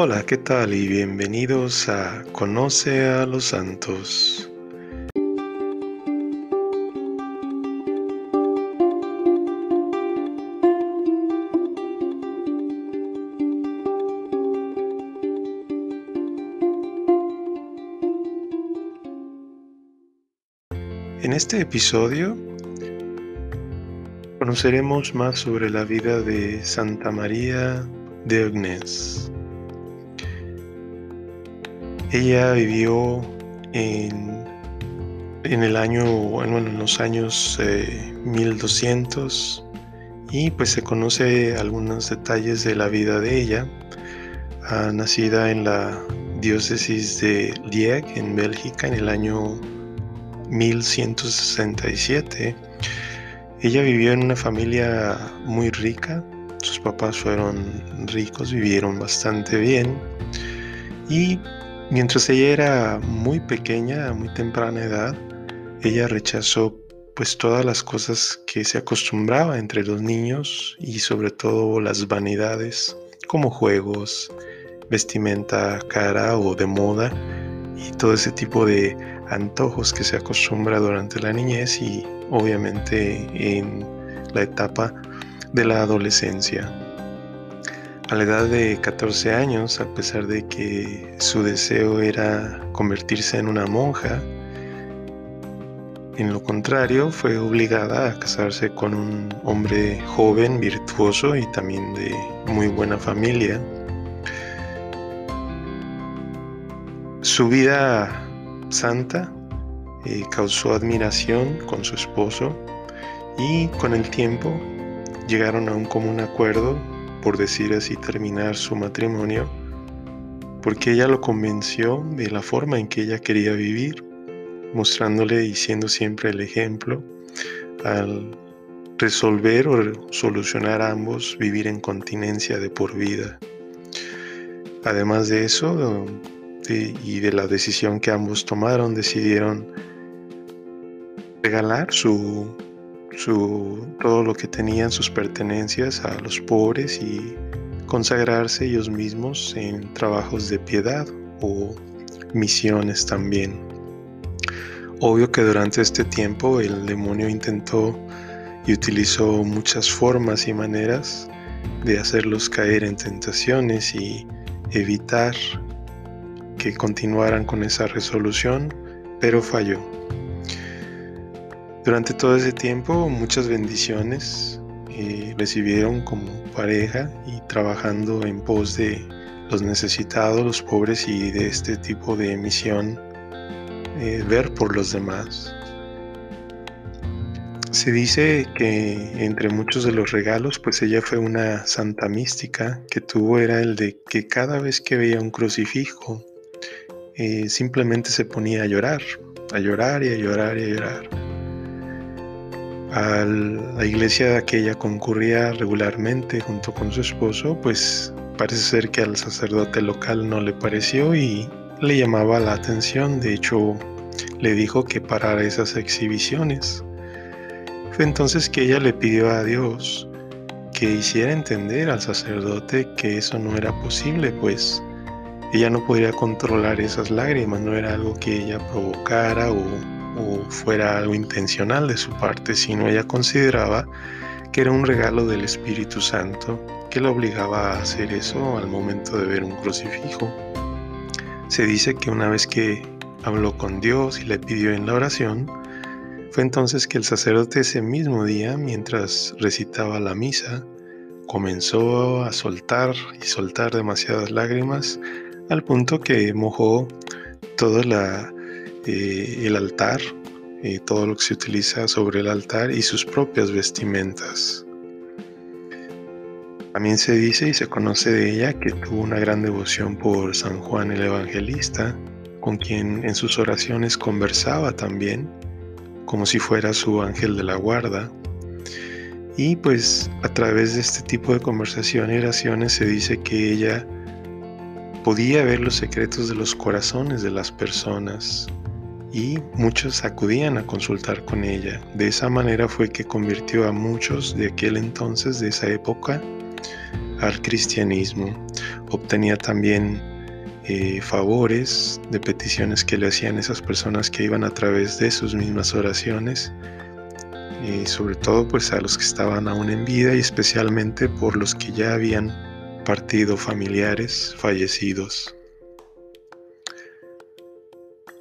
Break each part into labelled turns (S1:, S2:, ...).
S1: Hola, ¿qué tal? Y bienvenidos a Conoce a los Santos. En este episodio conoceremos más sobre la vida de Santa María de Agnes. Ella vivió en, en el año, bueno, en los años 1200 eh, y pues se conoce algunos detalles de la vida de ella. Ah, nacida en la diócesis de Lieg, en Bélgica, en el año 1167. Ella vivió en una familia muy rica, sus papás fueron ricos, vivieron bastante bien y Mientras ella era muy pequeña, a muy temprana edad, ella rechazó pues todas las cosas que se acostumbraba entre los niños y sobre todo las vanidades como juegos, vestimenta cara o de moda y todo ese tipo de antojos que se acostumbra durante la niñez y obviamente en la etapa de la adolescencia. A la edad de 14 años, a pesar de que su deseo era convertirse en una monja, en lo contrario, fue obligada a casarse con un hombre joven, virtuoso y también de muy buena familia. Su vida santa eh, causó admiración con su esposo y con el tiempo llegaron a un común acuerdo por decir así, terminar su matrimonio, porque ella lo convenció de la forma en que ella quería vivir, mostrándole y siendo siempre el ejemplo al resolver o solucionar ambos, vivir en continencia de por vida. Además de eso, y de la decisión que ambos tomaron, decidieron regalar su todo lo que tenían, sus pertenencias a los pobres y consagrarse ellos mismos en trabajos de piedad o misiones también. Obvio que durante este tiempo el demonio intentó y utilizó muchas formas y maneras de hacerlos caer en tentaciones y evitar que continuaran con esa resolución, pero falló. Durante todo ese tiempo muchas bendiciones eh, recibieron como pareja y trabajando en pos de los necesitados, los pobres y de este tipo de misión, eh, ver por los demás. Se dice que entre muchos de los regalos, pues ella fue una santa mística que tuvo era el de que cada vez que veía un crucifijo, eh, simplemente se ponía a llorar, a llorar y a llorar y a llorar a la iglesia que ella concurría regularmente junto con su esposo, pues parece ser que al sacerdote local no le pareció y le llamaba la atención, de hecho le dijo que parara esas exhibiciones. Fue entonces que ella le pidió a Dios que hiciera entender al sacerdote que eso no era posible, pues ella no podía controlar esas lágrimas, no era algo que ella provocara o o fuera algo intencional de su parte, sino ella consideraba que era un regalo del Espíritu Santo que la obligaba a hacer eso al momento de ver un crucifijo. Se dice que una vez que habló con Dios y le pidió en la oración, fue entonces que el sacerdote ese mismo día, mientras recitaba la misa, comenzó a soltar y soltar demasiadas lágrimas al punto que mojó toda la eh, el altar, eh, todo lo que se utiliza sobre el altar y sus propias vestimentas. También se dice y se conoce de ella que tuvo una gran devoción por San Juan el Evangelista, con quien en sus oraciones conversaba también, como si fuera su ángel de la guarda. Y pues a través de este tipo de conversación y oraciones se dice que ella podía ver los secretos de los corazones de las personas y muchos acudían a consultar con ella. De esa manera fue que convirtió a muchos de aquel entonces, de esa época, al cristianismo. Obtenía también eh, favores de peticiones que le hacían esas personas que iban a través de sus mismas oraciones, y sobre todo pues a los que estaban aún en vida y especialmente por los que ya habían partido familiares fallecidos.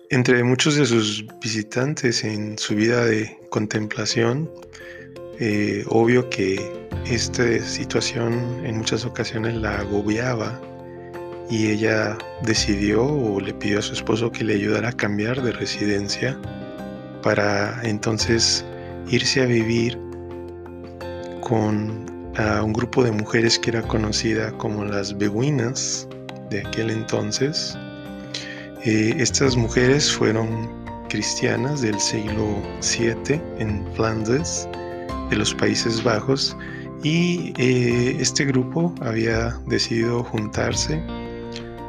S1: Entre muchos de sus visitantes en su vida de contemplación, eh, obvio que esta situación en muchas ocasiones la agobiaba y ella decidió o le pidió a su esposo que le ayudara a cambiar de residencia para entonces irse a vivir con un grupo de mujeres que era conocida como las beguinas de aquel entonces. Eh, estas mujeres fueron cristianas del siglo VII en Flandes, de los Países Bajos, y eh, este grupo había decidido juntarse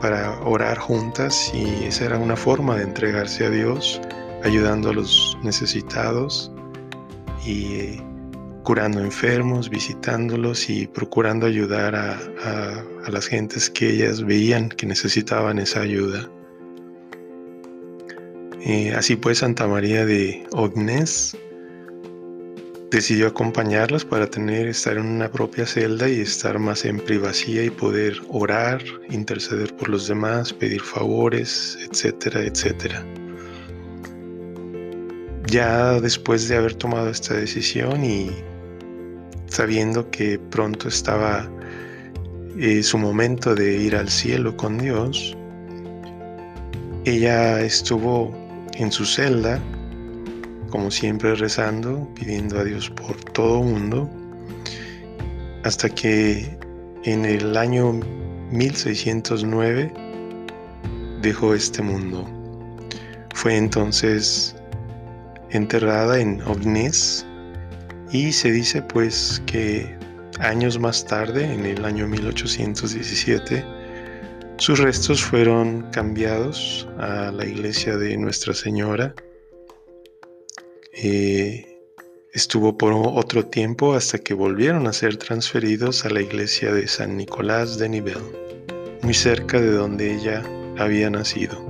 S1: para orar juntas y esa era una forma de entregarse a Dios, ayudando a los necesitados y eh, curando enfermos, visitándolos y procurando ayudar a, las gentes que ellas veían que necesitaban esa ayuda. Eh, así pues, Santa María de Ognes decidió acompañarlas para tener, estar en una propia celda y estar más en privacidad y poder orar, interceder por los demás, pedir favores, etcétera, etcétera. Ya después de haber tomado esta decisión y sabiendo que pronto estaba eh, su momento de ir al cielo con Dios, ella estuvo en su celda como siempre rezando, pidiendo a Dios por todo mundo, hasta que en el año 1609 dejó este mundo. Fue entonces enterrada en Ognes y se dice pues que años más tarde, en el año 1817, sus restos fueron cambiados a la iglesia de Nuestra Señora eh, estuvo por otro tiempo hasta que volvieron a ser transferidos a la iglesia de San Nicolás de Nivel, muy cerca de donde ella había nacido.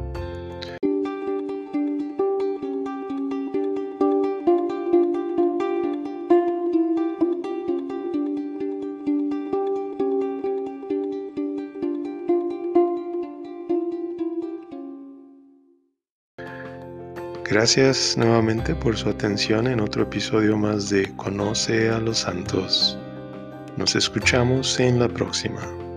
S1: Gracias nuevamente por su atención en otro episodio más de Conoce a los Santos. Nos escuchamos en la próxima.